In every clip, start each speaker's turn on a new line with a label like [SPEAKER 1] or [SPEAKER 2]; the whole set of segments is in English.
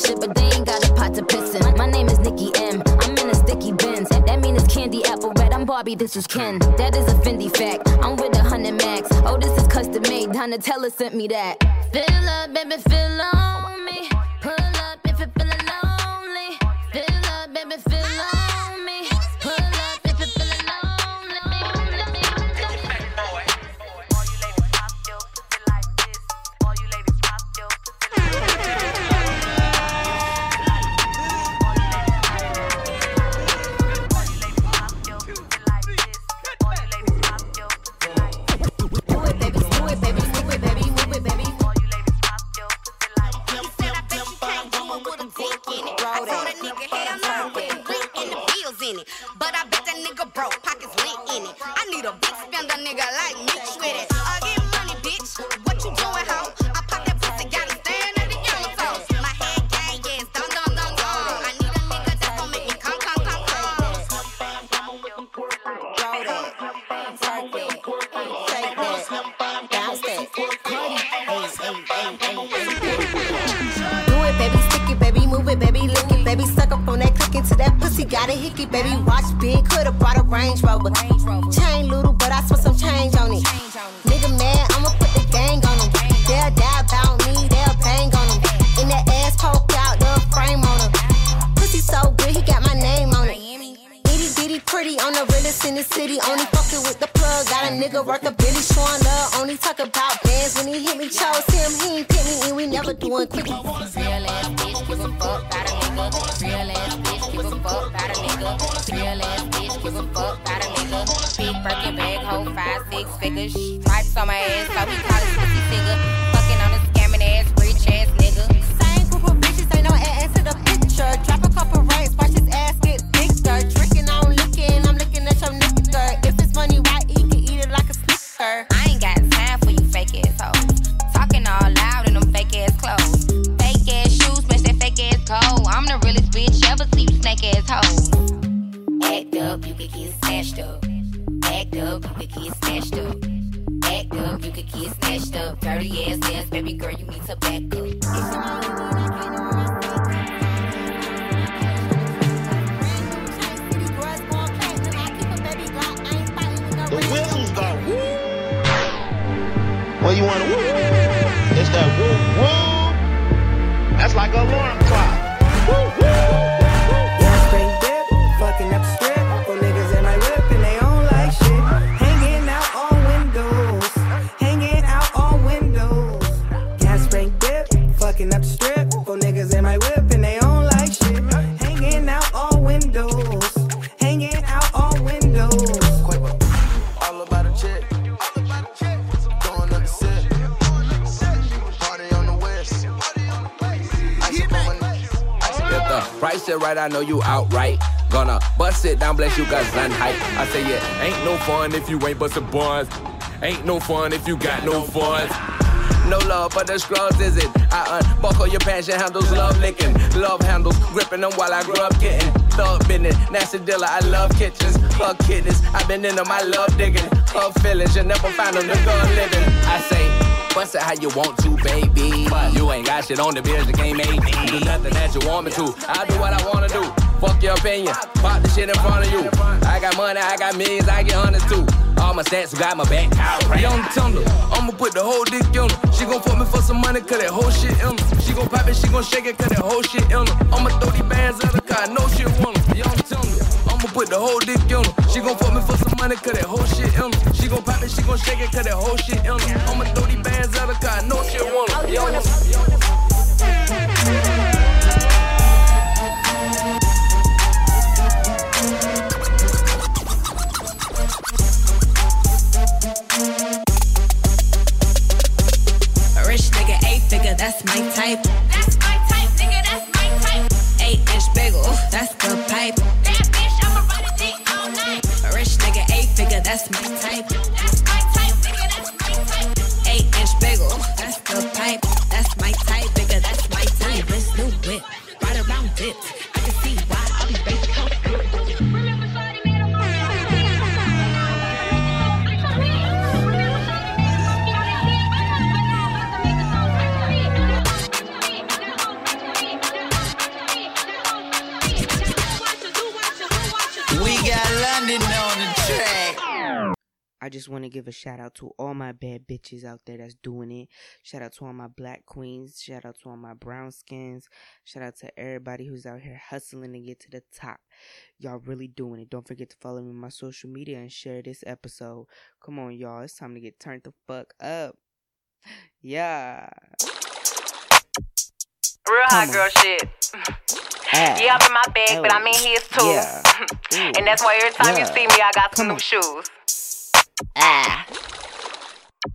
[SPEAKER 1] shit, but they ain't got a pot to piss in. My name is Nicki M. I'm in a sticky Benz. That mean it's candy apple red. I'm Barbie, this is Ken. That is a Fendi fact. I'm with a hundred max. Oh, this is custom made. Donatella sent me that. Fill up, baby, fill on me. Pull up if you're lonely. Fill up, baby, fill on
[SPEAKER 2] that pussy,
[SPEAKER 3] got a hickey, baby, watch big, coulda brought a Range Rover. Chain little, The
[SPEAKER 4] whistles go you want? It's that. That's like an alarm clock.
[SPEAKER 5] Right, I know you outright. Gonna bust it down, bless you, got sun hype. I say, yeah, ain't no fun if you ain't bustin' buns. Ain't no fun if you got no funds. No love for the scrubs, is it? I unbuckle your passion handles, love licking, love handles, gripping them while I grow up getting thug business. Nasty dealer, I love kitchens, her kittens. I've been in them, I love digging, her feelings. You never find them, the girl living. I say, bust it how you want to, baby. But You ain't got shit on the bills, you can't make me do nothing that you want me to. I do what I wanna do. Fuck your opinion, pop the shit in front of you. I got money, I got millions, I get hundreds too. All my stats got my back. Young Thunder, I'ma put the whole dick in her. She gon' fuck me for some money, cause that whole shit in her. She gon' pop it, she gon' shake it, cause that whole shit in her. I'ma throw these bands at her, cause I know she want her. Young I'ma put the whole dick in her. She gon' fuck me for some money, cause that whole shit in her. She gon' pop it, she gon' shake it, cause that whole shit in her. I'ma throw these bands at her, cause I know she want her.
[SPEAKER 6] Rich nigga, eight figure. That's my type,
[SPEAKER 7] give a shout out to all my bad bitches out there that's doing it. Shout out to all my black queens. Shout out to all my brown skins. Shout out to everybody who's out here hustling to get to the top. Y'all really doing it. Don't forget to follow me on my social media and share this episode. Come on, y'all. It's time to get turned the fuck up. Yeah.
[SPEAKER 8] Real hot girl shit.
[SPEAKER 7] Ah.
[SPEAKER 8] Yeah, I'm in my bag, but
[SPEAKER 7] Oh.
[SPEAKER 8] I'm in his too.
[SPEAKER 7] Yeah.
[SPEAKER 8] And that's why every time you see me, I got some
[SPEAKER 7] Come
[SPEAKER 8] new
[SPEAKER 7] on.
[SPEAKER 8] shoes.
[SPEAKER 7] Ah.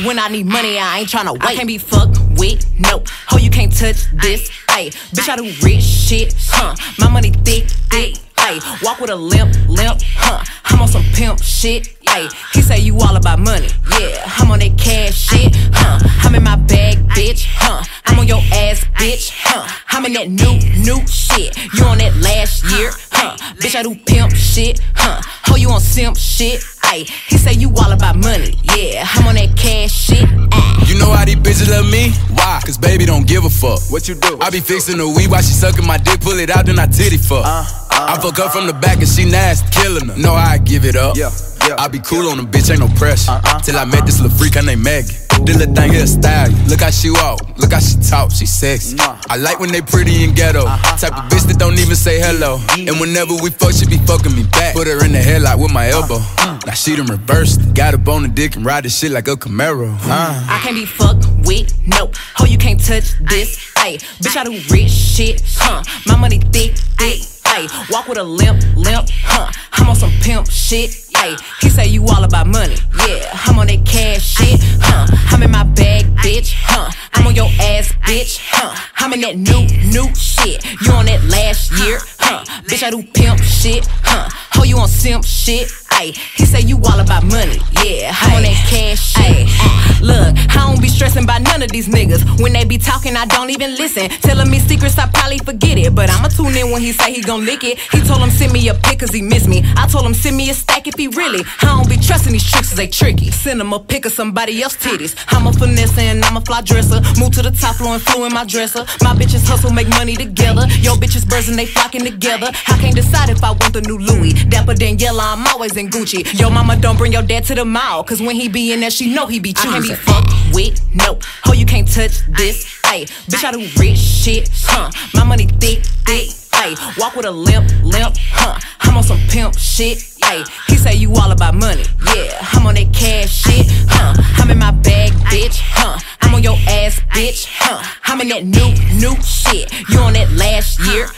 [SPEAKER 6] when I need money, I ain't tryna wait. I can't be fucked with, no. Ho, you can't touch this, ayy. Bitch, I do rich shit, huh? My money thick, thick, ayy. Walk with a limp, limp, huh? I'm on some pimp shit, ayy. He say you all about money, yeah. I'm on that cash shit, huh? I'm in my bag, bitch, huh? I'm on your ass, bitch, huh? I'm in that new, new shit. You on that last year, huh? Bitch, I do pimp shit, huh? Ho, you on simp shit, ayy. He say you all about money, yeah. I'm on that cash shit, ayy.
[SPEAKER 9] You know how these bitches love me? Why? Cause baby don't give a fuck. What you do? I be fixing the weed while she sucking my dick, pull it out, then I titty fuck. Uh, I fuck her from the back and she nasty, killing her. Know how I give it up. Yeah, yeah. I be cool on them, bitch, ain't no pressure. Uh-uh. Till I met this little freak, her name Maggie. This little thing here style. you. Look how she walk, look how she talk, she sexy. I like when they pretty and ghetto. Uh-huh. Type of bitch that don't even say hello. Uh-huh. And whenever we fuck, she be fucking me back. Put her in the headlock with my elbow. Uh-huh. Now she done reversed. Got up on the dick and ride this shit like a Camaro. Uh.
[SPEAKER 6] I can't be fucked with, nope. Ho, you can't touch this, ayy. Bitch, I do rich shit, huh? My money thick, thick, ayy. Walk with a limp, limp, huh? I'm on some pimp shit, ayy. He say you all about money, yeah. I'm on that cash shit, huh? I'm in my bag, bitch, huh? I'm on your ass, bitch, huh? I'm in that new, new shit. You on that last year, huh? Bitch, I do pimp shit, huh? Ho, you on simp shit, ayy. He say you all about money, yeah. I'm on that cash shit. ayy. Uh, look, I don't be stressing by none of these niggas. When they be talking, I don't even listen. Telling me secrets, I probably forget it. But I'ma tune in when he say he gon' lick it. He told him send me a pic cause he miss me. I told him send me a stack if he really. I don't be trusting these tricks cause they tricky. Send him a pic of somebody else titties. I'm a finesse and I'm a fly dresser. Move to the top floor and flew in my dresser. My bitches hustle, make money together. Yo bitches birds and they flocking together. I can't decide if I want the new Louis. Dapper Daniela, I'm always in Gucci. Yo mama don't bring your dad to the mall. Cause when he be in there, she know he be choosing. I can't be fucked with, no. Ho, you can't touch this, ayy. Bitch, I do rich shit, huh? My money thick, thick, ayy. Walk with a limp, limp, huh? I'm on some pimp shit, ayy. He say you all about money, yeah. I'm on that cash shit, huh? I'm in my bag, bitch, huh? I'm on your ass, bitch, huh? I'm in that new, new shit. You on that last year?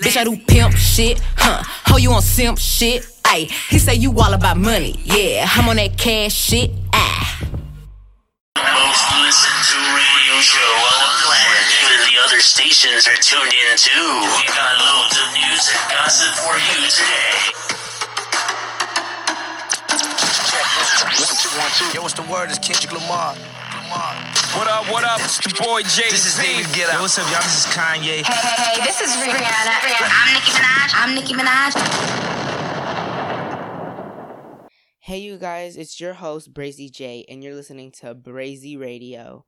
[SPEAKER 6] Bitch, I do pimp shit, huh? Ho, you on simp shit, ayy. He say you all about money, yeah. I'm on that cash shit, ah.
[SPEAKER 10] Most listened to radio show on the planet. Even the other stations are tuned in too. We got loads of news and gossip for you today.
[SPEAKER 11] Yo, what's the word? It's Kendrick Lamar. Lamar.
[SPEAKER 12] What up, what up? It's your boy Jay.
[SPEAKER 11] This is David Get Yo, what's up, y'all? This is Kanye.
[SPEAKER 2] Hey, hey, hey, this is Rihanna. Rihanna. I'm Nicki Minaj. I'm Nicki Minaj.
[SPEAKER 7] Hey, you guys, it's your host, Brazy J, and you're listening to Brazy Radio.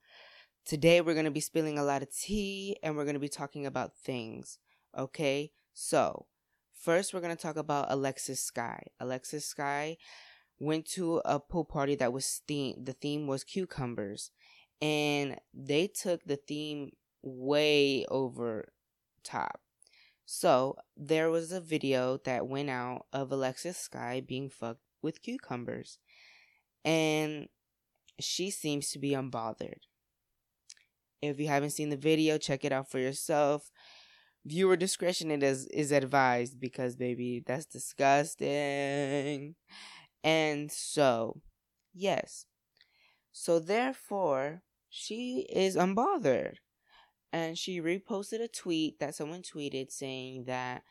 [SPEAKER 7] Today, we're going to be spilling a lot of tea and we're going to be talking about things. Okay, so first, we're going to talk about Alexis Skyy. Alexis Skyy went to a pool party that was theme, the theme was cucumbers, and they took the theme way over top. So, there was a video that went out of Alexis Skyy being fucked with cucumbers. And she seems to be unbothered. If you haven't seen the video, check it out for yourself. Viewer discretion is, is advised because, baby, that's disgusting. And so, yes. So, therefore, she is unbothered. And she reposted a tweet that someone tweeted saying that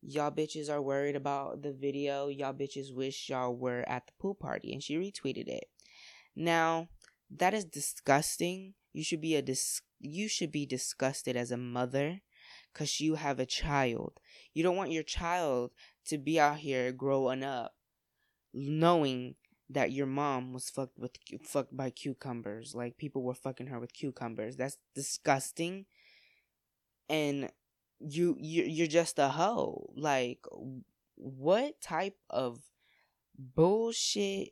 [SPEAKER 7] Y'all bitches are worried about the video. Y'all bitches wish y'all were at the pool party. And she retweeted it. Now, that is disgusting. You should be a dis- you should be disgusted as a mother cuz you have a child. You don't want your child to be out here growing up knowing that your mom was fucked with fucked by cucumbers. Like people were fucking her with cucumbers. That's disgusting. And you you you're just a hoe. Like what type of bullshit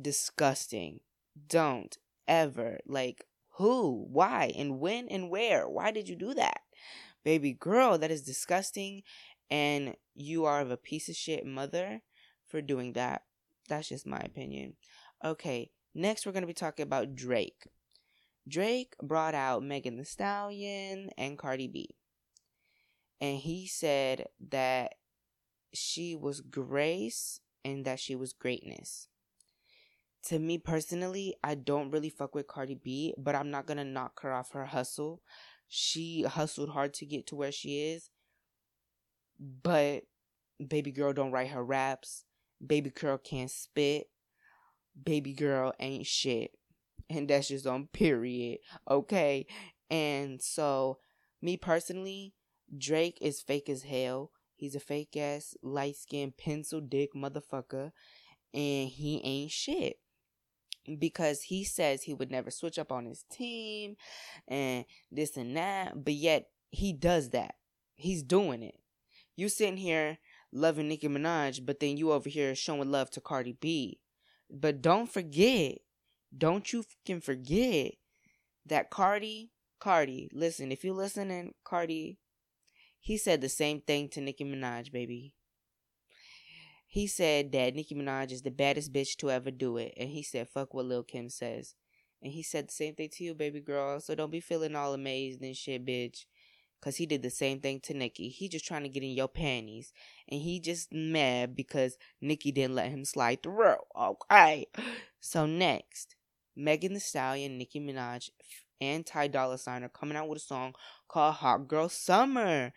[SPEAKER 7] disgusting. Don't ever like who, why, and when and where? Why did you do that? Baby girl, that is disgusting and you are of a piece of shit mother for doing that. That's just my opinion. Okay, next we're going to be talking about Drake. Drake brought out Megan Thee Stallion and Cardi B. And he said that she was grace and that she was greatness. To me personally, I don't really fuck with Cardi B, but I'm not gonna knock her off her hustle. She hustled hard to get to where she is. But baby girl don't write her raps. Baby girl can't spit. Baby girl ain't shit. And that's just on period. Okay. And so, me personally, Drake is fake as hell. He's a fake ass, light skinned, pencil dick motherfucker. And he ain't shit. Because he says he would never switch up on his team and this and that. But yet, he does that. He's doing it. You sitting here loving Nicki Minaj, but then you over here showing love to Cardi B. But don't forget, don't you fucking forget that Cardi, Cardi, listen, if you're listening, Cardi, he said the same thing to Nicki Minaj, baby. He said that Nicki Minaj is the baddest bitch to ever do it. And he said, fuck what Lil Kim says. And he said the same thing to you, baby girl. So don't be feeling all amazed and shit, bitch. Cause he did the same thing to Nicki. He just trying to get in your panties. And he just mad because Nicki didn't let him slide through. Okay. So next, Megan Thee Stallion, Nicki Minaj, and Ty Dolla Sign are coming out with a song called Hot Girl Summer.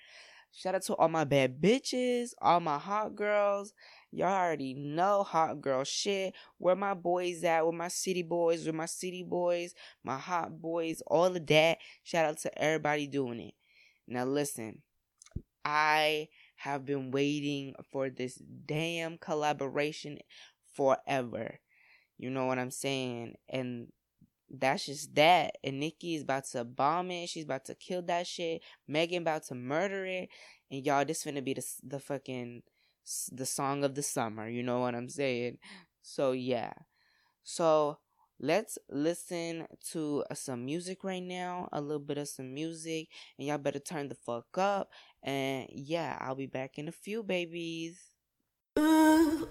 [SPEAKER 7] Shout out to all my bad bitches, all my hot girls. Y'all already know hot girl shit. Where my boys at? Where my city boys? Where my city boys? My hot boys? All of that. Shout out to everybody doing it. Now listen, I have been waiting for this damn collaboration forever. You know what I'm saying? And that's just that. And Nicki is about to bomb it. She's about to kill that shit. Megan about to murder it. And y'all, this finna be the the fucking the song of the summer. You know what I'm saying? So yeah. So let's listen to some music right now. A little bit of some music, and y'all better turn the fuck up. And yeah, I'll be back in a few, babies.
[SPEAKER 13] Ooh.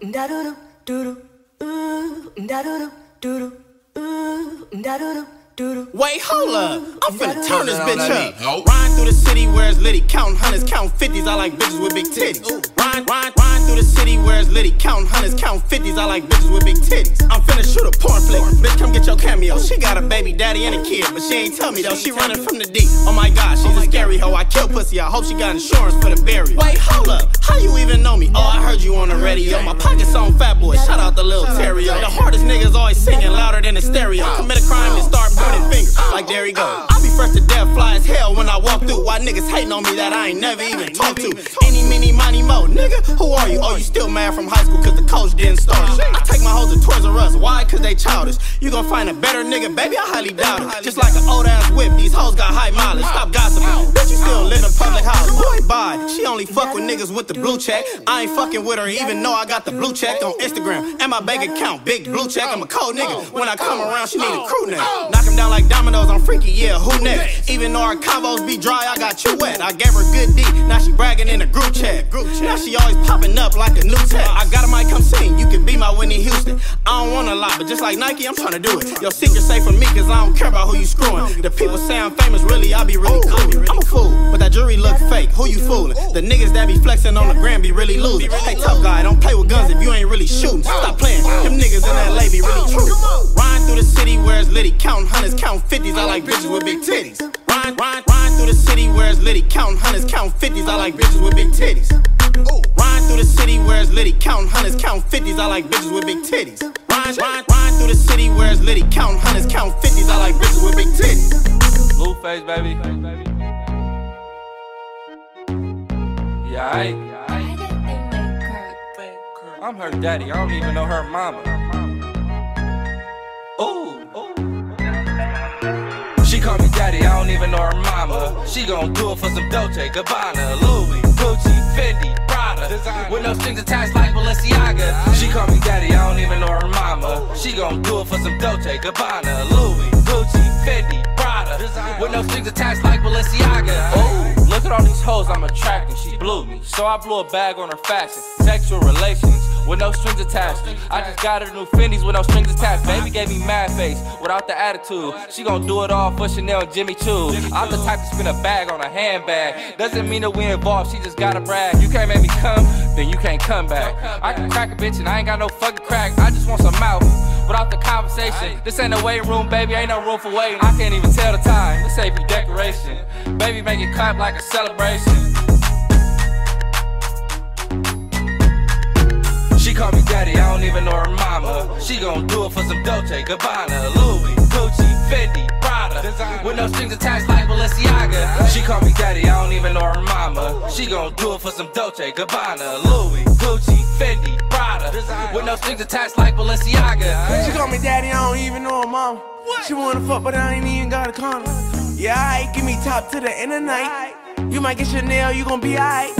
[SPEAKER 14] Wait, hold up. I'm finna turn this bitch up. Riding through the city where it's litty, counting hundreds, counting fifties. I like bitches with big titties. Riding, riding, riding through the city where it's litty, counting hundreds, counting fifties. I like bitches with big titties. I'm finna shoot a porn flick. Bitch, come get your cameo. She got a baby daddy and a kid, but she ain't tell me though. She running from the deep. Oh my god, she's a scary hoe. I kill pussy. I hope she got insurance for the burial. Wait, hold up. How you even know me? Oh, I heard you on the radio. My pockets on Fat Boy. Shout out the little Terrio. The hardest niggas always singing louder than the stereo. Commit a crime and start pointing fingers. Like there he go. Fresh to death, fly as hell when I walk through. Why niggas hating on me that I ain't never even talked to? Any, mini, money, mo. Nigga, who are you? Oh, you still mad from high school cause the coach didn't start. I take my hoes to Toys R Us. Why? Cause they childish. You gon' find a better nigga, baby, I highly doubt it. Just like an old ass whip, these hoes got high mileage. Stop gossiping. Bitch, you still live in public house. Boy, bye. She only fuck with niggas with the blue check. I ain't fucking with her even though I got the blue check on Instagram. And my bank account, big blue check. I'm a cold nigga. When I come around, she need a crew name. Knock him down like dominoes, I'm freaky, yeah, who next? Even though our combos be dry, I got you wet. I gave her good D, now she bragging in a group chat. group Now she always popping up like a new tech. I got a mic, come sing, you can be my Whitney Houston. I don't want a lot, but just like Nike, I'm trying to do it. Your secret safe for me, cause I don't care about who you screwing. The people say I'm famous, really, I be really cool. I'm a fool, but that jewelry look fake, who you fooling? The niggas that be flexing on the gram be really losing. Hey, tough guy, don't play with guns if you ain't really shooting. Stop playing, them niggas in LA be really true. Riding through the city where it's litty, counting hundreds, counting fifties. I like bitches with big titties. Riding Ride, ride, ride through the city where it's litty, counting hundreds, counting fifties. I like bitches with big titties. Ride through the city where it's litty, counting hundreds, counting fifties. I like bitches with big titties. Ride, ride, ride through the city where it's litty, counting hundreds, counting fifties. I like bitches with big titties.
[SPEAKER 12] Blueface, baby. Yeah, I. I'm her daddy. I don't even know her mama. Don't even know her mama. She gon' do it for some Dolce, Gabbana, Louis, Gucci, Fendi, Prada. With no strings attached like Balenciaga. She call me daddy. I don't even know her mama. She gon' do it for some Dolce, Gabbana, Louis, Gucci, Fendi, Prada. With no strings attached like Balenciaga. Ooh. At all these hoes I'm attracting. She blew me. So I blew a bag on her fashion. Sexual relations with no strings attached. I just got her new Fendi's with no strings attached. Baby gave me mad face without the attitude. She gon' do it all for Chanel and Jimmy Choo. I'm the type to spin a bag on a handbag. Doesn't mean that we involved, she just gotta brag. You can't make me come, then you can't come back. I can crack a bitch and I ain't got no fucking crack. I just want some mouth. Without the conversation, this ain't a waiting room, baby. Ain't no room for waiting. I can't even tell the time. This ain't for decoration. Baby, make it clap like a celebration. Call me daddy, I don't even know her mama. She gon' do it for some Dolce, Gabbana, Louis, Gucci, Fendi, Prada. With no strings attached like Balenciaga. She call me daddy, I don't even know her mama. She gon' do it for some Dolce, Gabbana, Louis, Gucci, Fendi, Prada. With no strings attached like Balenciaga.
[SPEAKER 14] She call me daddy, I don't even know her mom. She wanna fuck, but I ain't even got a condom. Yeah, I give me top to the end of the night. You might get Chanel, you gon' be alright.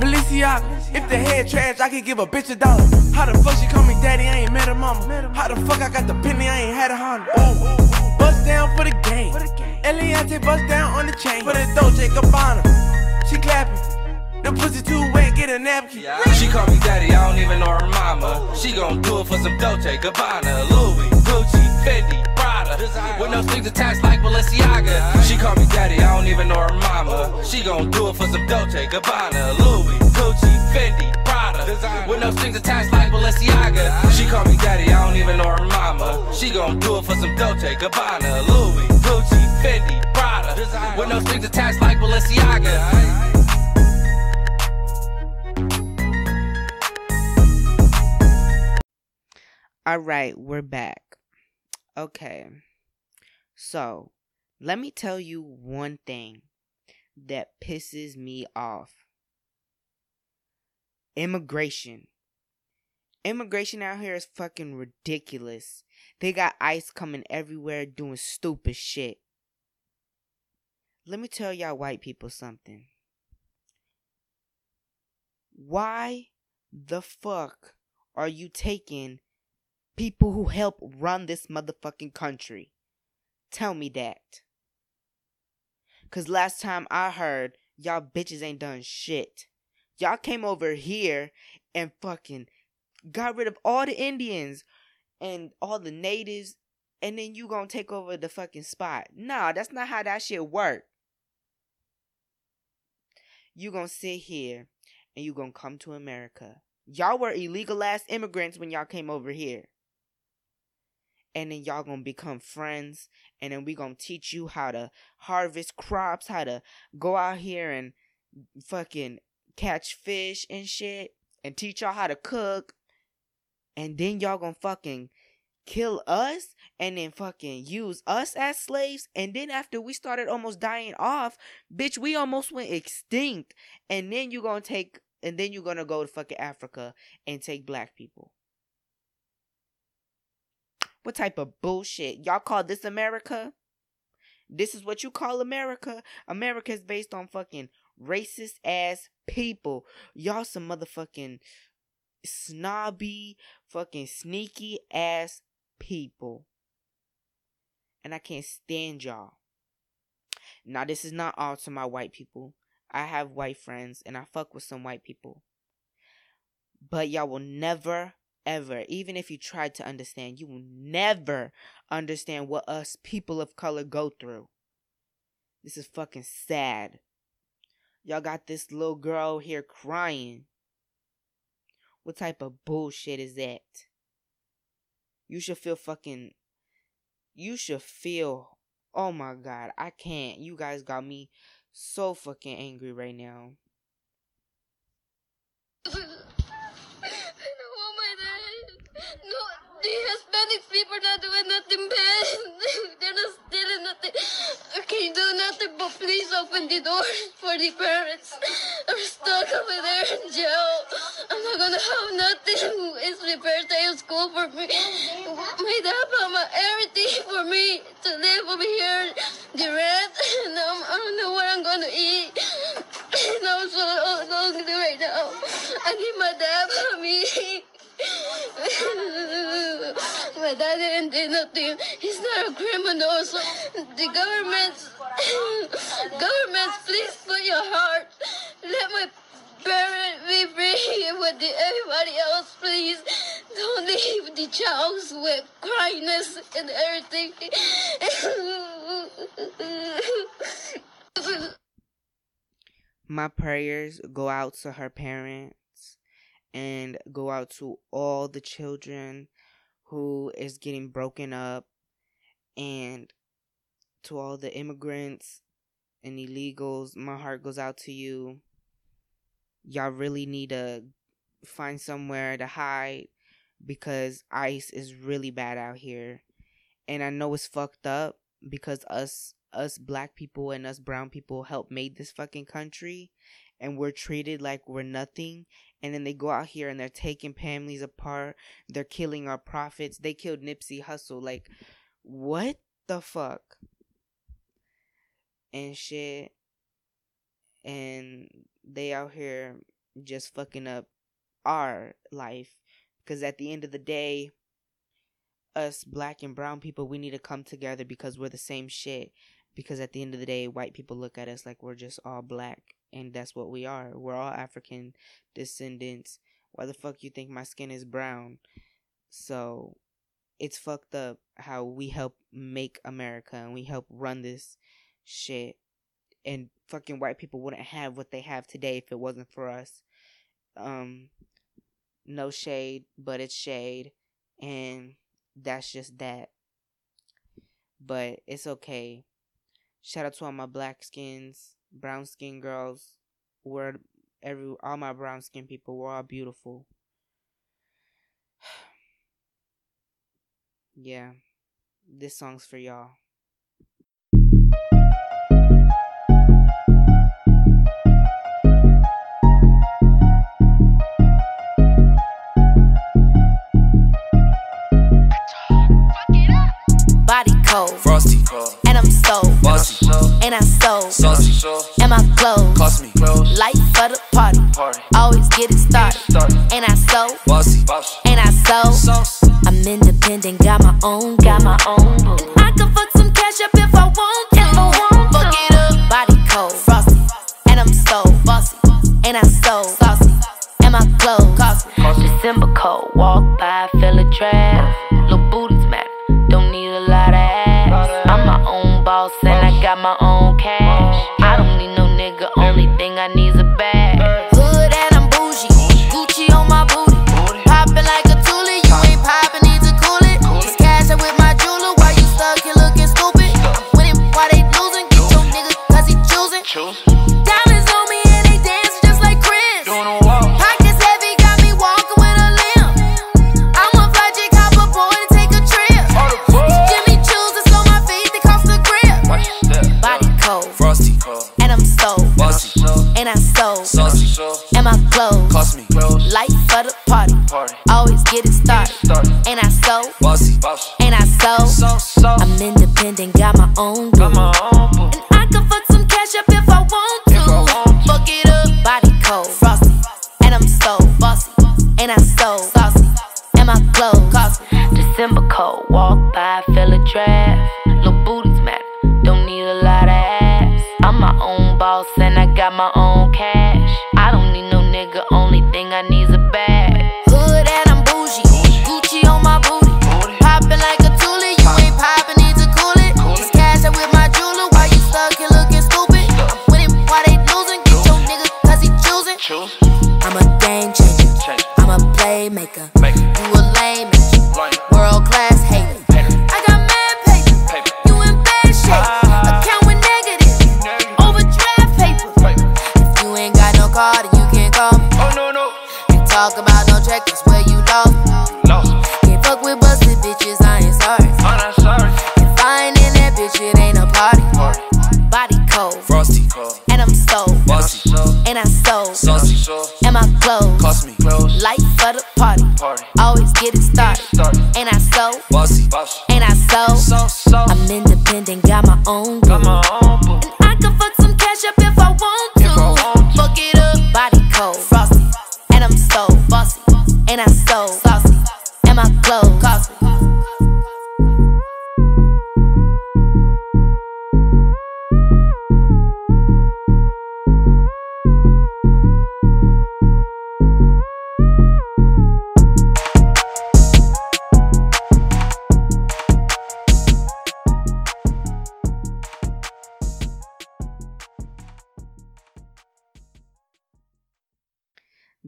[SPEAKER 14] Louis, Balenciaga. If the head trash, I could give a bitch a dollar. How the fuck she call me daddy? I ain't met her mama. How the fuck I got the penny? I ain't had a Honda. Ooh. Bust down for the game. Eliantte bust down on the chain. For the Dolce Gabbana. She clapping. The pussy too wet, get a napkin.
[SPEAKER 12] She call me daddy, I don't even know her mama. She gon' do it for some Dolce, Gabbana, Louis, Gucci, Fendi, Prada. With no strings attached like Balenciaga. She call me daddy, I don't even know her mama. She gon' do it for some Dolce, Gabbana, Louis, Gucci, Fendi, Prada. With no strings attached like Balenciaga. She call me daddy, I don't even know her mama. She gon' do it for some Dolce, Gabbana, Louis, Gucci, Fendi, Prada. With no strings attached like Balenciaga.
[SPEAKER 7] All right, we're back. Okay. So, let me tell you one thing that pisses me off immigration. Immigration out here is fucking ridiculous. They got ICE coming everywhere doing stupid shit. Let me tell y'all white people something. Why the fuck are you taking people who help run this motherfucking country? Tell me that. Cause last time I heard, y'all bitches ain't done shit. Y'all came over here and fucking got rid of all the Indians and all the natives, and then you gonna take over the fucking spot. Nah, that's not how that shit work. You gonna sit here and you gonna come to America. Y'all were illegal ass immigrants when y'all came over here and then y'all gonna become friends and then we gonna teach you how to harvest crops how to go out here and fucking catch fish and shit and teach y'all how to cook and then y'all gonna fucking kill us and then fucking use us as slaves and then after we started almost dying off bitch we almost went extinct. And then you gonna take and then you're gonna go to fucking africa and take black people what type of bullshit? Y'all call this America? This is what you call America? America is based on fucking racist ass people. Y'all some motherfucking snobby, fucking sneaky ass people. And I can't stand y'all. Now, this is not all to my white people. I have white friends and I fuck with some white people. But y'all will never ever, even if you tried to understand, you will never understand what us people of color go through. This is fucking sad. Y'all got this little girl here crying. What type of bullshit is that? You should feel fucking. You should feel Oh my god, I can't. You guys got me so fucking angry right now.
[SPEAKER 15] No, the Hispanic people not doing nothing bad. They're not stealing nothing. I can't do nothing but please open the door parents. I'm stuck over there in jail. I'm not gonna have nothing. It's the first day of school for me. My dad bought my everything for me to live over here. The rent, and I'm, I don't know what I'm gonna eat. And I'm so lonely right now. I need my dad for me. My dad didn't do nothing. He's not a criminal. So the government, government, please put your heart. Let my parent be free with the, everybody else, please. Don't leave the child with cryness and everything.
[SPEAKER 7] My prayers go out to her parents and go out to all the children who is getting broken up and to all the immigrants and illegals. My heart goes out to you. Y'all really need to find somewhere to hide because ICE is really bad out here. And I know it's fucked up because us us black people and us brown people helped made this fucking country and we're treated like we're nothing and then they go out here and they're taking families apart they're killing our prophets. They killed Nipsey Hussle like what the fuck? And shit. And they out here just fucking up our life because at the end of the day us black and brown people we need to come together because we're the same shit because at the end of the day white people look at us like we're just all black and that's what we are. We're all african descendants. Why the fuck you think my skin is brown? So it's fucked up how we help make america and we help run this shit. And fucking white people wouldn't have what they have today if it wasn't for us. Um no shade but it's shade and that's just that. But it's okay Shout out to all my black skins, brown skin girls. We're every all my brown skin people. We're all beautiful. yeah, this song's for y'all.
[SPEAKER 16] And I so
[SPEAKER 17] saucy,
[SPEAKER 16] and my clothes.
[SPEAKER 17] Cost me,
[SPEAKER 16] light for the party.
[SPEAKER 17] party,
[SPEAKER 16] Always get it started, and I so
[SPEAKER 17] bossy,
[SPEAKER 16] and I so I'm independent, got my own, got my own. And I can fuck some cash up if I want to. Fuck it up, body cold, frosty, and I'm so bossy, and I so saucy, and my clothes. Cost me. December cold, walk by, feel a draft. Little booties boss and I got my own cash. Party.
[SPEAKER 17] party,
[SPEAKER 16] Always get it started, and I so
[SPEAKER 17] bossy,
[SPEAKER 16] and I so I'm independent, got my own boo. And I can fuck some cash up if I want to. Fuck it up, body cold, frosty, and I'm so bossy, and I so saucy, and my clothes cost me. December cold, walk by, feel a draft. Little booties matter, don't need a lot of ass. I'm my own boss and I got my own cash.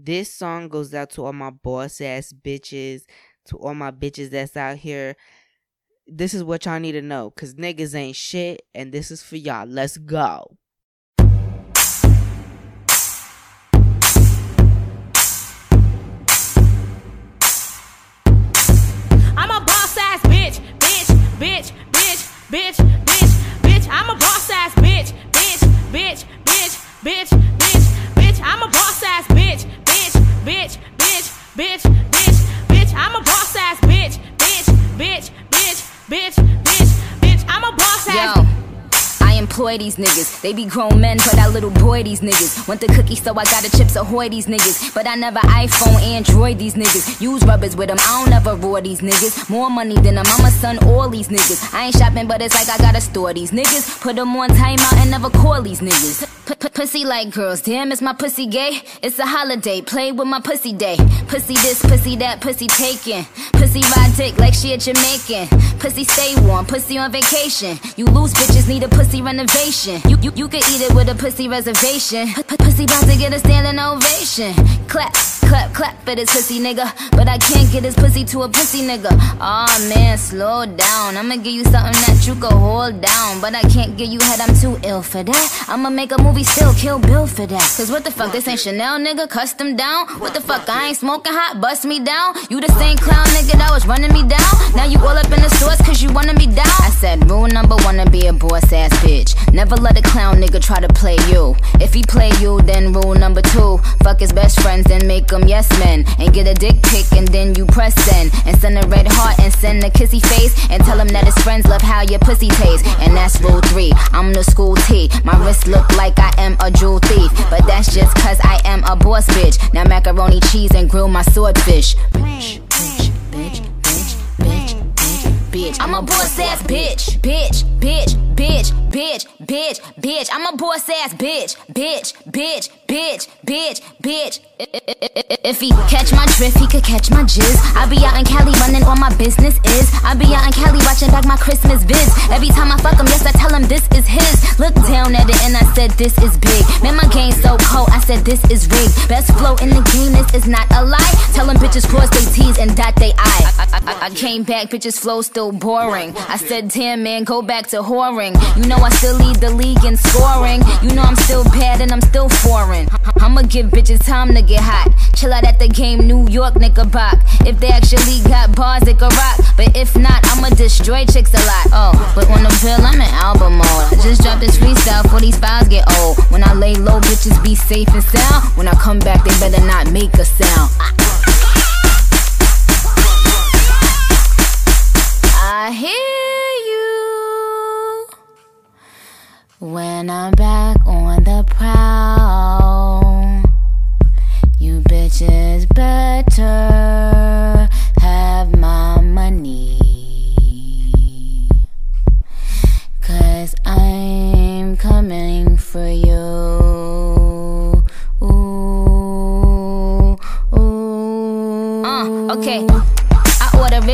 [SPEAKER 7] This song goes out to all my boss ass bitches, to all my bitches that's out here. This is what y'all need to know, cause niggas ain't shit, and this is for y'all. Let's go.
[SPEAKER 17] I'm a boss ass bitch, bitch, bitch, bitch, bitch, bitch, bitch. I'm a boss ass bitch, bitch, bitch, bitch, bitch, bitch, bitch. I'm a boss ass bitch, bitch, bitch, bitch, bitch, bitch. I'm a boss ass bitch, bitch, bitch, bitch, bitch, bitch, bitch. I'm a boss ass.
[SPEAKER 1] Yo, employ these niggas. They be grown men, but I little boy these niggas. Want the cookie, so I got the chips ahoy these niggas. But I never iPhone, Android these niggas. Use rubbers with them, I don't ever roar these niggas. More money than a mama, son, all these niggas. I ain't shopping, but it's like I gotta store these niggas. Put them on timeout and never call these niggas. P- p- pussy like girls, damn, is my pussy gay? It's a holiday, play with my pussy day. Pussy this, pussy that, pussy taken. Pussy ride dick like she a Jamaican. Pussy stay warm, pussy on vacation. You lose bitches, need a pussy renovation. You you, you could eat it with a pussy reservation. P- pussy about to get a standing ovation. Clap, clap, clap for this pussy nigga. But I can't get this pussy to a pussy nigga. Aw man, slow down. I'ma give you something that you could hold down. But I can't give you head, I'm too ill for that. I'ma make a movie still kill Bill for that. Cause what the fuck, this ain't Chanel nigga, custom down. What the fuck, I ain't smoking hot, bust me down. You the same clown nigga that was running me down. Now you all up in the stores cause you wanna down. I said rule number one to be a boss ass bitch. Never let a clown nigga try to play you. If he play you, then rule number two. Fuck his best friends, then make them yes men. And get a dick pic and then you press send. And send a red heart and send a kissy face. And tell him that his friends love how your pussy tastes. And that's rule three. I'm the school T. My wrist look like I am a jewel thief. But that's just cause I am a boss bitch. Now macaroni cheese and grill my swordfish. Bitch, bitch, bitch, bitch, bitch, bitch. I'm a boss ass bitch, bitch, bitch, bitch, bitch, bitch, bitch. I'm a boss ass bitch, bitch, bitch, bitch, bitch, bitch. If he catch my drift, he could catch my jizz. I be out in Cali running all my business is. I be out in Cali watching back my Christmas vids. Every time I fuck him, yes, I tell him this is his. Look down at it and I said this is big. Man, my game so cold, I said this is rigged. Best flow in the game, this is not a lie. Tell them bitches cross they T's and dot they I. I, I, I- I came back, bitches flow still boring. I said, damn man, go back to whoring. You know I still lead the league in scoring. You know I'm still bad and I'm still foreign. I'ma give bitches time to get hot. Chill out at the game, New York, Knickerbock. If they actually got bars, it could rock. But if not, I'ma destroy chicks a lot. Oh, but on the pill, I'm in album mode. Just dropped this freestyle for these files get old. When I lay low, bitches be safe and sound. When I come back, they better not make a sound. I hear you when I'm back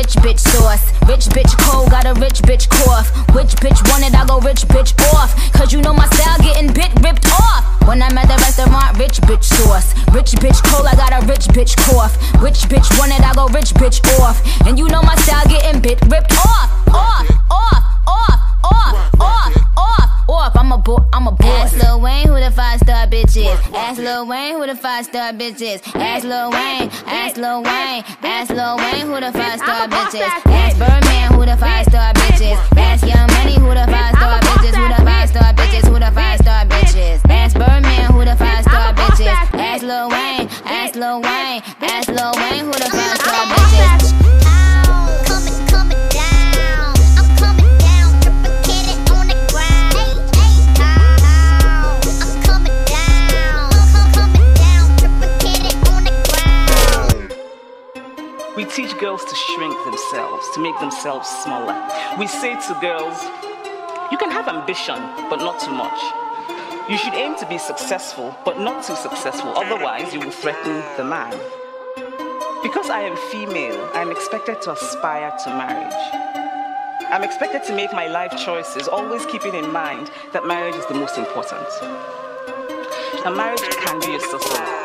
[SPEAKER 1] rich bitch sauce. Rich bitch cold, got a rich bitch cough. Which bitch want it, I go rich bitch off. Cause you know my style getting bit ripped off. When I'm at the restaurant, rich bitch sauce. Rich bitch cold, I got a rich bitch cough. Which bitch want it, I go rich bitch off. And you know my style getting bit ripped off. Off, off, off, off, off, off, off. I'm a bo- I'm a boss. Ask Lil Wayne who the five star bitch is. Ask Lil Wayne, who the five star bitches? Ask Lil Wayne, ask Lil Wayne, ask Lil Wayne, who the five star bitches? Ask Birdman, who the five star bitches? Ask Young Money, who the five star bitches? Who the five star bitches? Who the five star bitches? Ask Birdman, who the five star bitches? Ask Lil Wayne, ask Lil Wayne, ask Lil Wayne, who the five star bitches?
[SPEAKER 18] We girls to shrink themselves, to make themselves smaller. We say to girls, you can have ambition, but not too much. You should aim to be successful, but not too successful, otherwise, you will threaten the man. Because I am female, I'm expected to aspire to marriage. I'm expected to make my life choices, always keeping in mind that marriage is the most important. A marriage can be a source of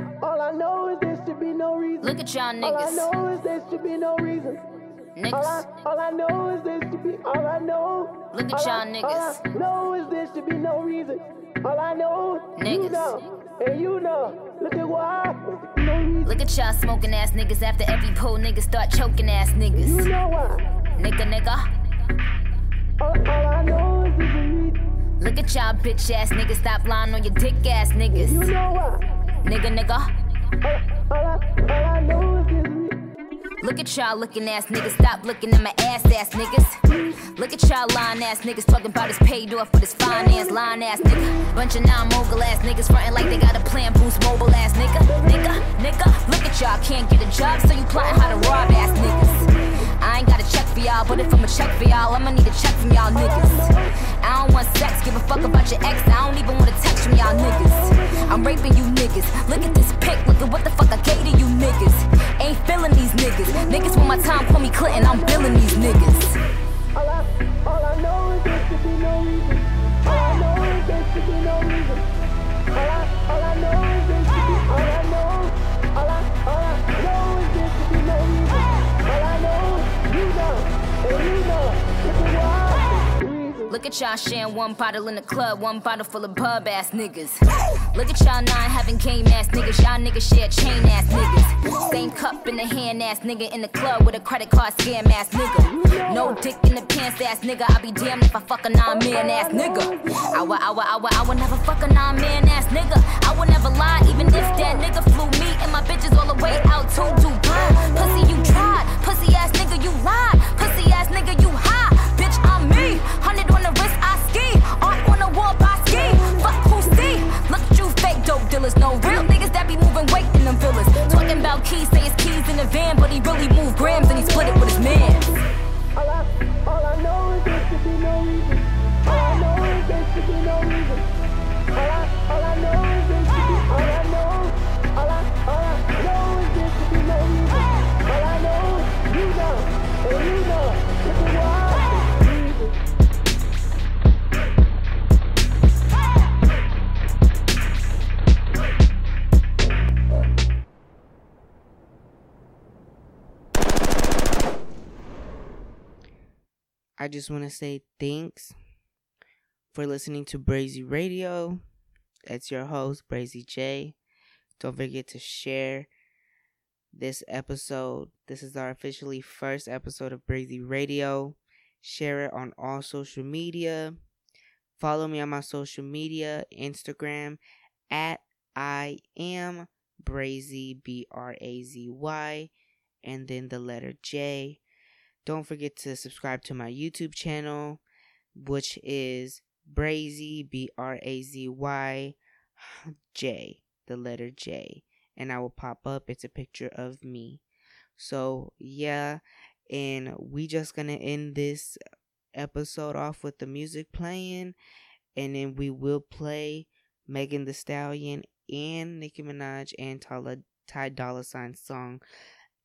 [SPEAKER 1] Look at y'all
[SPEAKER 13] All I
[SPEAKER 1] niggas.
[SPEAKER 13] know is there should be no reason. All I, all I know is there should be. All I know.
[SPEAKER 1] Look at y'all niggas.
[SPEAKER 13] All I know is there should be no reason. All I know. You
[SPEAKER 1] Niggas.
[SPEAKER 13] know. And you know. Look at why. No.
[SPEAKER 1] Look at y'all smoking ass niggas after every pull niggas start choking ass niggas.
[SPEAKER 13] You know why.
[SPEAKER 1] Nigga, nigga.
[SPEAKER 13] All, all I know is there's a reason.
[SPEAKER 1] Look at y'all bitch ass niggas stop lying on your dick ass niggas.
[SPEAKER 13] You know why.
[SPEAKER 1] Nigga, nigga.
[SPEAKER 13] All
[SPEAKER 1] Look at y'all looking ass niggas, stop looking at my ass ass niggas. Look at y'all lying ass niggas talking about his paid off with his finance line ass nigga. Bunch of non mogul ass niggas frontin' like they got a plan boost mobile ass nigga. Nigga, nigga, look at y'all can't get a job, so you plotting how to rob ass niggas. Ain't got a check for y'all, but if I'm a check for y'all, I'ma need a check from y'all niggas. I don't want sex, give a fuck about your ex, I don't even want a text from y'all niggas. I'm raping you niggas, look at this pic, look at what the fuck I gave to you niggas. Ain't feeling these niggas, niggas want my time, call me Clinton, I'm billing these niggas.
[SPEAKER 13] All I, all I know is there should be no reason. Look at
[SPEAKER 1] y'all sharing one bottle in the club, one bottle full of pub ass niggas. Look at y'all nine having game ass niggas, y'all niggas share chain ass niggas. Same cup in the hand ass nigga in the club with a credit card scam ass nigga. No dick in the pants ass nigga, I'll be damned if I fuck a nine man ass nigga. I will, I will, I will, I would never fuck a nine man ass nigga. I
[SPEAKER 7] just want to say thanks for listening to Brazy Radio. That's your host, Brazy J. Don't forget to share this episode. This is our officially first episode of Brazy Radio. Share it on all social media. Follow me on my social media Instagram at I am Brazy, B R A Z Y, and then the letter J. Don't forget to subscribe to my YouTube channel, which is Brazy, B R A Z Y J, the letter J. And I will pop up. It's a picture of me. So, yeah. And we just gonna end this episode off with the music playing. And then we will play Megan Thee Stallion and Nicki Minaj and Tala Ty Dolla Sign song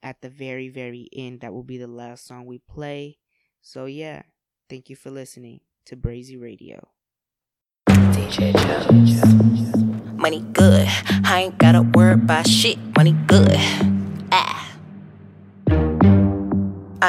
[SPEAKER 7] at the very, very end. That will be the last song we play. So, yeah, thank you for listening to Brazy Radio.
[SPEAKER 6] Money good. I ain't gotta worry about shit. Money good.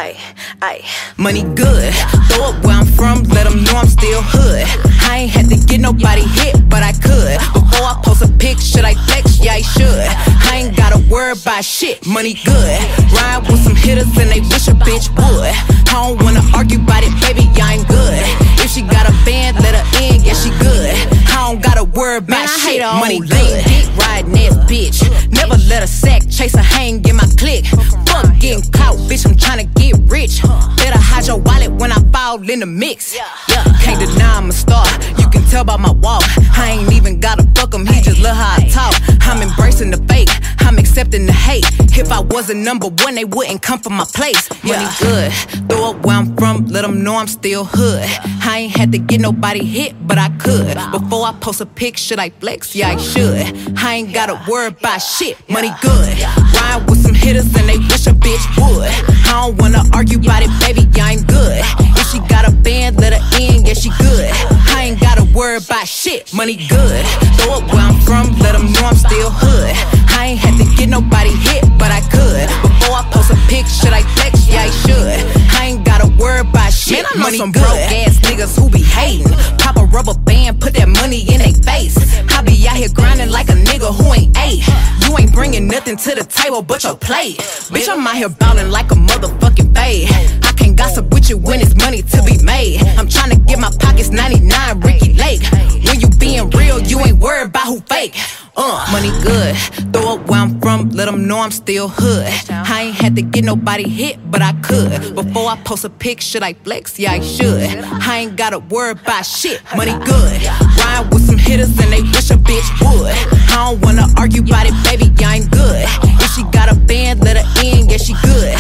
[SPEAKER 6] Ay, ay. Money good. Throw it where I'm from, let them know I'm still hood. I ain't had to get nobody hit, but I could. Before I post a pic, should I flex? Yeah, I should. I ain't gotta worry about shit. Money good. Ride with some hitters and they wish a bitch would. I don't wanna argue about it, baby, I ain't good. If she got a band, let her in, yeah, she good. I don't gotta worry about
[SPEAKER 19] Man, I
[SPEAKER 6] shit.
[SPEAKER 19] hate her
[SPEAKER 6] Money good. Dick riding that bitch. Never let a sack chase a hang in my clique. Fuck getting caught, bitch, I'm trying to get rich. Better hide your wallet when I fall in the mix. Yeah, can't deny I'm a star. You can tell by my walk. I ain't even gotta fuck him, he just love how I talk. I'm embracing the fake, I'm accepting the hate. If I wasn't number one, they wouldn't come from my place. Money good, throw up where I'm from, let them know I'm still hood. I ain't had to get nobody hit, but I could. Before I post a pic, should I flex? Yeah, I should. I ain't gotta worry about shit. Money good. Ride with some hitters and they wish a bitch would. I don't wanna argue about it, baby, I ain't good. If she got a band, let her in, yeah, she good. I ain't gotta worry about shit. Money good. Throw up where I'm from, let them know I'm still hood. I ain't had to get nobody hit, but I could. Before I post a pic, should I flex? Yeah, I should. I ain't gotta worry about shit.
[SPEAKER 19] Man, I know
[SPEAKER 6] Money
[SPEAKER 19] some
[SPEAKER 6] good.
[SPEAKER 19] broke
[SPEAKER 6] ass niggas who be hating. Pop a rubber band, put that money in their face. I be out here grinding like a nigga who ain't eight. You ain't bringing nothing to the table but your plate. Bitch, I'm out here ballin' like a motherfucking fade. I can't gossip with you when it's money to be made. I'm tryna get my pockets 99 Ricki Lake. When you being real, you ain't worried about who fake. Uh, money good. Throw up where I'm from, let them know I'm still hood. I ain't had to get nobody hit, but I could. Before I post a pic, should I flex? Yeah, I should. I ain't gotta worry about shit. Money good. Ride with some hitters and they wish a bitch would. I don't wanna argue about it, baby, I ain't good. If she got a band, let her in, yeah, she good.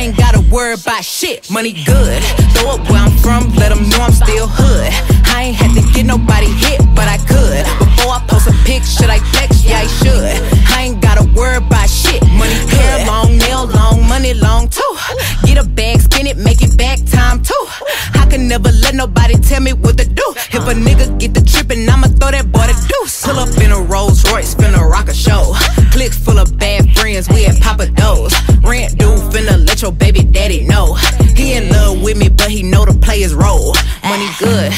[SPEAKER 6] I ain't gotta worry about shit. Money good. Throw up where I'm from, let them know I'm still hood. I ain't had to get nobody hit, but I could. Before I post a pic, should I flex? Yeah, I should. I ain't gotta worry about shit. Money hair long, nail long, money long too. Get a bag, spin it, make it back time too. I can never let nobody tell me what to do. If a nigga get the trippin', I'ma throw that boy the deuce. Pull up in a Rolls Royce, rock a show. Click full of bad friends, we at with me, but he know to play his role. Money good,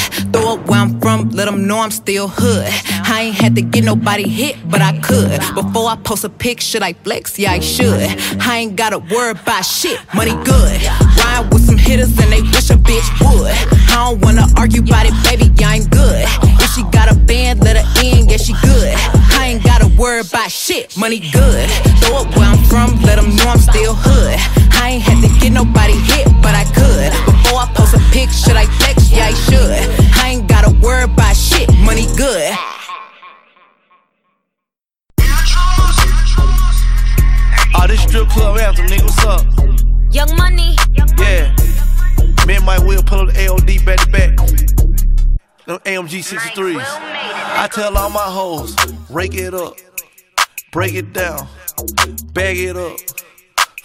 [SPEAKER 6] up where I'm from, let them know I'm still hood. I ain't had to get nobody hit, but I could. Before I post a pic, should I flex? Yeah, I should. I ain't gotta worry about shit. Money good. Ride with some hitters and they wish a bitch would. I don't wanna argue about it, baby, I ain't good. If she got a band, let her in, yeah, she good. I ain't gotta worry about shit. Money good. Throw up where I'm from, let them know I'm still hood. I ain't had to get nobody hit, but I could. Before I post a pic, should I flex? Yeah, I should. I ain't gotta worry about shit. Money good.
[SPEAKER 20] Oh, this strip club anthem, nigga, what's up?
[SPEAKER 1] Young money.
[SPEAKER 20] Yeah. Me and Mike Will pull up the AOD back to back. Them AMG 63s. I tell all my hoes, rake it up, break it down, bag it up.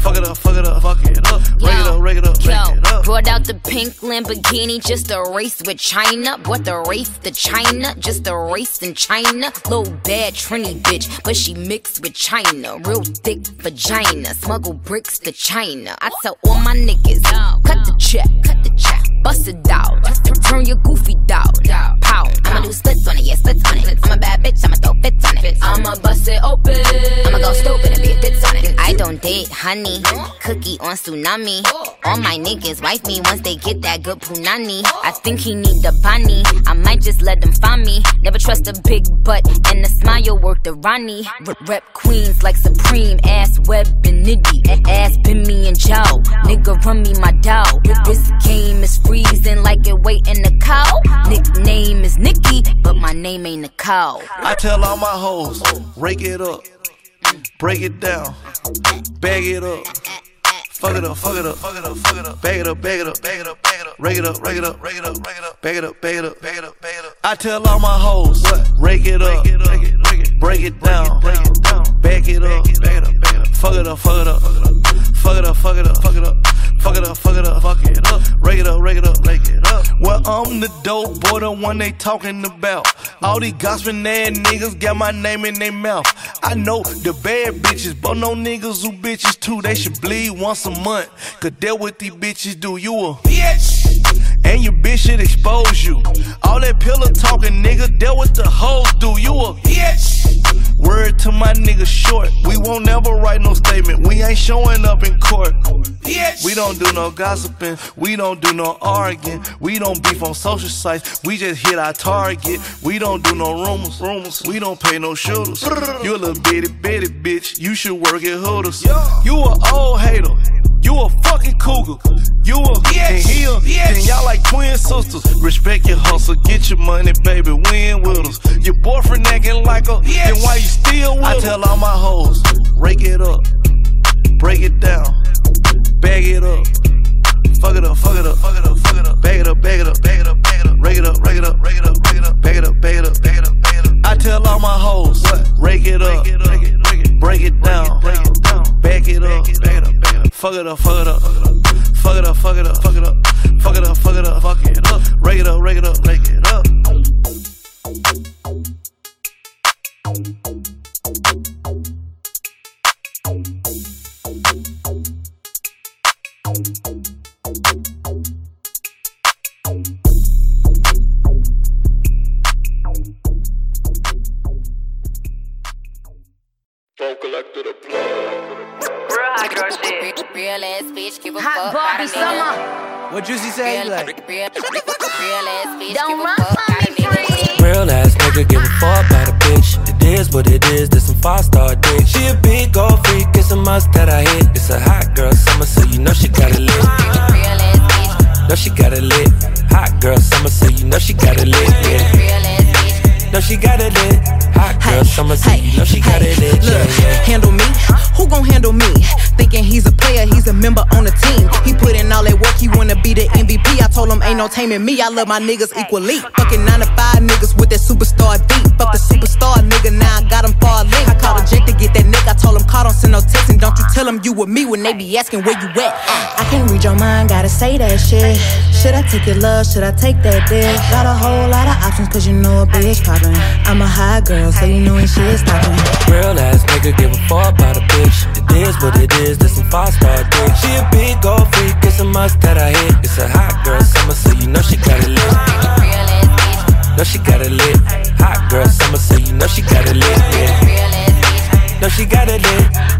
[SPEAKER 20] fuck it up, fuck it up, fuck it up, rake it up, rake it up, rake
[SPEAKER 1] Yo,
[SPEAKER 20] it up.
[SPEAKER 1] brought out the pink Lamborghini just a race with China. What the race to China? Just a race in China. Little bad Trini bitch, but she mixed with China. Real thick vagina. Smuggle bricks to China. I tell all my niggas, cut the check, cut the check. Bust it out, turn your goofy dog. Pow, I'ma do splits on it, yeah, splits on it. I'm a bad bitch, I'ma throw fits date honey, cookie on tsunami. All my niggas wife me once they get that good punani. I think he need the bunny. I might just let them find me. Never trust a big butt and the smile work the Ronnie. Rep queens like Supreme, ass web and nitty. Ass been me and Joe. Nigga run me my dough. This game is freezing like it waiting the cow. Nickname is Nicki, but my name ain't a cow.
[SPEAKER 20] I tell all my hoes, rake it up, break it down, bag it up. Fuck it up, fuck it up, fuck it up, fuck it up, bag it up, bag it up, bag it up, bag it up, rake it up, rake it up, rake it up, rake it up, bag it up, bag it up, bag it up, bag it up. I tell all my hoes, rake it up, break it down, bag it up, fuck it up, fuck it up, fuck it up, fuck it up, fuck it up, fuck it up, fuck it up, fuck it up, rake it up, rake it up, rake it up. Well, I'm the dope boy, the one they talking about. All these gossiping ass niggas got my name in their mouth. I know the bad bitches, but no niggas who bitches too. They should bleed once a month. Cause that what these bitches do. You a bitch. And your bitch should expose you. All that pillow talking, nigga, that what the hoes do. You a bitch. Word to my nigga short. We won't never write no statement. We ain't showing up in court. Bitch. We don't do no gossiping. We don't do no arguing. We don't beef on social sites. We just hit our target. We don't do no rumors. Rumors. We don't pay no shooters. You a little bitty bitty bitch. You should work at Hooters. You a old hater. You a fucking cougar. You a and he a then y'all like twin sisters. Respect your hustle, get your money, baby. Win with us. Your boyfriend acting like a then why you still with I tell all my hoes, rake it up, break it down, bag it up. Fuck it up, fuck it up, fuck it up, fuck it up, bag it up, bag it up, bag it up, bag it up, rake it up, rake it up, rake it up, rake it up, bag it up, bag it up, bag it up, bag it up. I tell all my hoes, rake it up, break it down, break it up, back it up, make it up, Fuck it up, fuck it up. Fuck it up, fuck it up, fuck it up. Fuck it up, fuck it up, fuck it up. Rake it up, rake it up,
[SPEAKER 21] rake it up.
[SPEAKER 22] Hot
[SPEAKER 21] fuck.
[SPEAKER 22] Barbie
[SPEAKER 21] Got a nigga.
[SPEAKER 22] summer.
[SPEAKER 23] What Juicy say?
[SPEAKER 21] Real,
[SPEAKER 23] Like,
[SPEAKER 21] real, real ass bitch,
[SPEAKER 22] Don't run
[SPEAKER 21] fuck.
[SPEAKER 22] from me,
[SPEAKER 21] nigga.
[SPEAKER 22] free.
[SPEAKER 12] Real ass nigga give a fuck about a bitch. It is what it is, this some five star dick. She a big gold freak, it's a must that I hit. It's a hot girl summer, so you know she got it lit.
[SPEAKER 21] Real ass bitch,
[SPEAKER 12] Know she got it lit. Hot girl summer, so you know she got it lit. Yeah.
[SPEAKER 21] real ass bitch.
[SPEAKER 12] Know she got it lit. Hot girl summer, so you know she got it lit. Yeah,
[SPEAKER 6] Look,
[SPEAKER 12] yeah.
[SPEAKER 6] handle me? Who gon' handle me? Thinking he's a player, he's a member on the team. He put in all that work, he wanna be the MVP. I told him ain't no taming me, I love my niggas equally. Fucking 9 to 5 niggas with that superstar deep. Fuck the superstar nigga, now I got him far link. I called a Jake to get that nigga, I told him call, don't send no text. And don't you tell him you with me when they be asking where you at. I can't read your mind, gotta say that shit. Should I take your love, should I take that dick? Got a whole lot of options, cause you know a bitch poppin'. I'm a high girl, so you know when shit's stoppin'.
[SPEAKER 12] Real ass nigga give a fuck about a bitch. It is what it is, this some five star dick. She a big gold freak, it's a must that I hit. It's a hot girl summer, so you know she got it lit. Know she got it lit. Hot girl summer, so you know she got it lit. Yeah. Know she got it lit.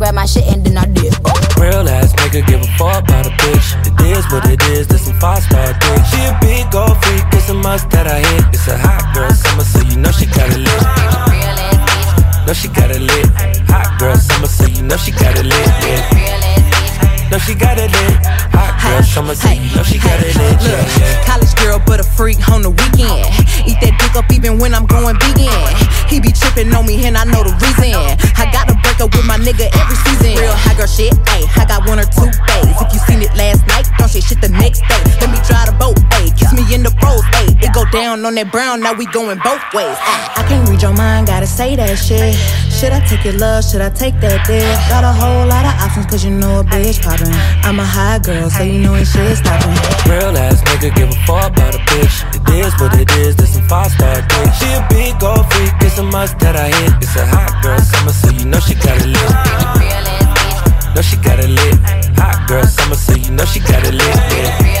[SPEAKER 1] grab my shit and then I dip.
[SPEAKER 12] Real ass nigga give give a fuck about a bitch. It is what it is, this some five star dick. She a big gold freak, it's a must that I hit. It's a hot girl summer, so you know she got it lit. No, she got it lit. Hot girl summer, so you know she got it lit. Yeah. No, she got it lit. Hot girl summer, so you know she got it lit.
[SPEAKER 6] Look,
[SPEAKER 12] Yeah, yeah.
[SPEAKER 6] college girl, but a freak on the weekend. Eat that dick up even when I'm going vegan. He be tripping on me, and I know the reason. I gotta break with my nigga every season. Real high girl shit, ayy. I got one or two days. If you seen it last night, don't say shit the next day. Let me try the boat, ayy. Kiss me in the go down on that brown, now we going both ways. ayy. I can't read your mind, gotta say that shit. Should I take your love? Should I take that dick? Got a whole lot of options, cause you know a bitch poppin'. I'm a high girl, so you know ain't shit stoppin'.
[SPEAKER 12] Real ass nigga give a fuck about a bitch. It is what it is, this some five star dick. She a big gold freak, it's a must that I hit. It's a hot girl summer, so you know she got it lit. No, she got it lit. Hot girl summer, so you know she got it lit. Yeah